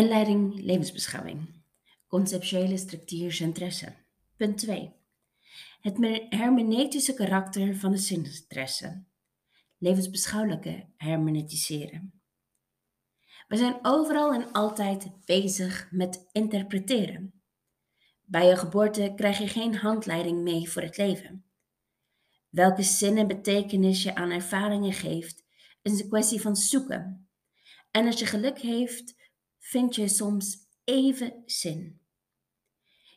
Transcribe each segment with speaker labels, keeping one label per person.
Speaker 1: Inleiding levensbeschouwing. Conceptuele structuur interesse. Punt 2. Het hermeneutische karakter van de zininteresse. Levensbeschouwelijke hermeneutiseren. We zijn overal en altijd bezig met interpreteren. Bij je geboorte krijg je geen handleiding mee voor het leven. Welke zin en betekenis je aan ervaringen geeft, is een kwestie van zoeken. En als je geluk heeft, vind je soms even zin.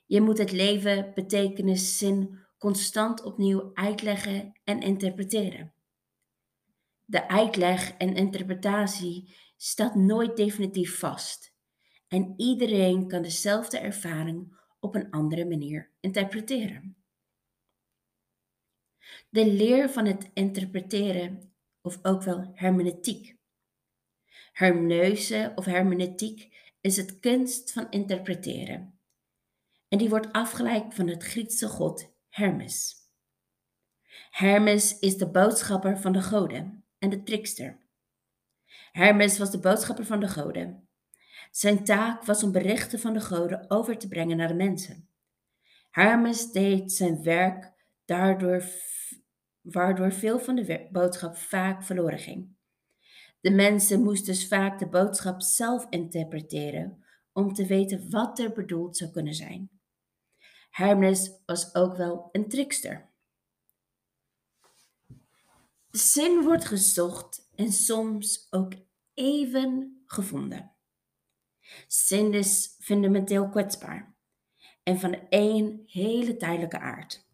Speaker 1: Je moet het leven, betekenis, zin constant opnieuw uitleggen en interpreteren. De uitleg en interpretatie staat nooit definitief vast en iedereen kan dezelfde ervaring op een andere manier interpreteren. De leer van het interpreteren, of ook wel hermeneutiek. Hermeneuse of hermeneutiek is het kunst van interpreteren. En die wordt afgeleid van het Griekse god Hermes. Hermes is de boodschapper van de goden en de trickster. Hermes was de boodschapper van de goden. Zijn taak was om berichten van de goden over te brengen naar de mensen. Hermes deed zijn werk daardoor, waardoor veel van de boodschap vaak verloren ging. De mensen moesten dus vaak de boodschap zelf interpreteren om te weten wat er bedoeld zou kunnen zijn. Hermes was ook wel een trickster. Zin wordt gezocht en soms ook even gevonden. Zin is fundamenteel kwetsbaar en van één hele tijdelijke aard.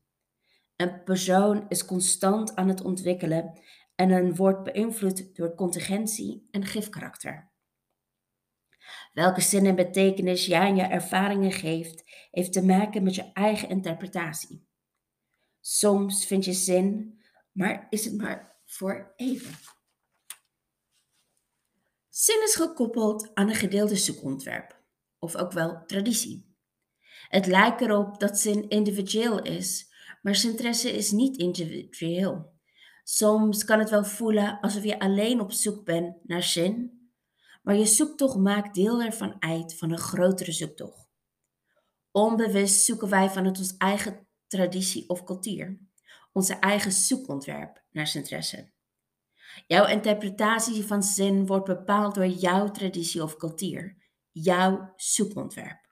Speaker 1: Een persoon is constant aan het ontwikkelen en een wordt beïnvloed door contingentie en gifkarakter. Welke zin en betekenis jij aan je ervaringen geeft, heeft te maken met je eigen interpretatie. Soms vind je zin, maar is het maar voor even. Zin is gekoppeld aan een gedeelde zoekontwerp, of ook wel traditie. Het lijkt erop dat zin individueel is, maar zijn interesse is niet individueel. Soms kan het wel voelen alsof je alleen op zoek bent naar zin, maar je zoektocht maakt deel ervan uit van een grotere zoektocht. Onbewust zoeken wij vanuit onze eigen traditie of cultuur, onze eigen zoekontwerp naar interesse. Jouw interpretatie van zin wordt bepaald door jouw traditie of cultuur, jouw zoekontwerp.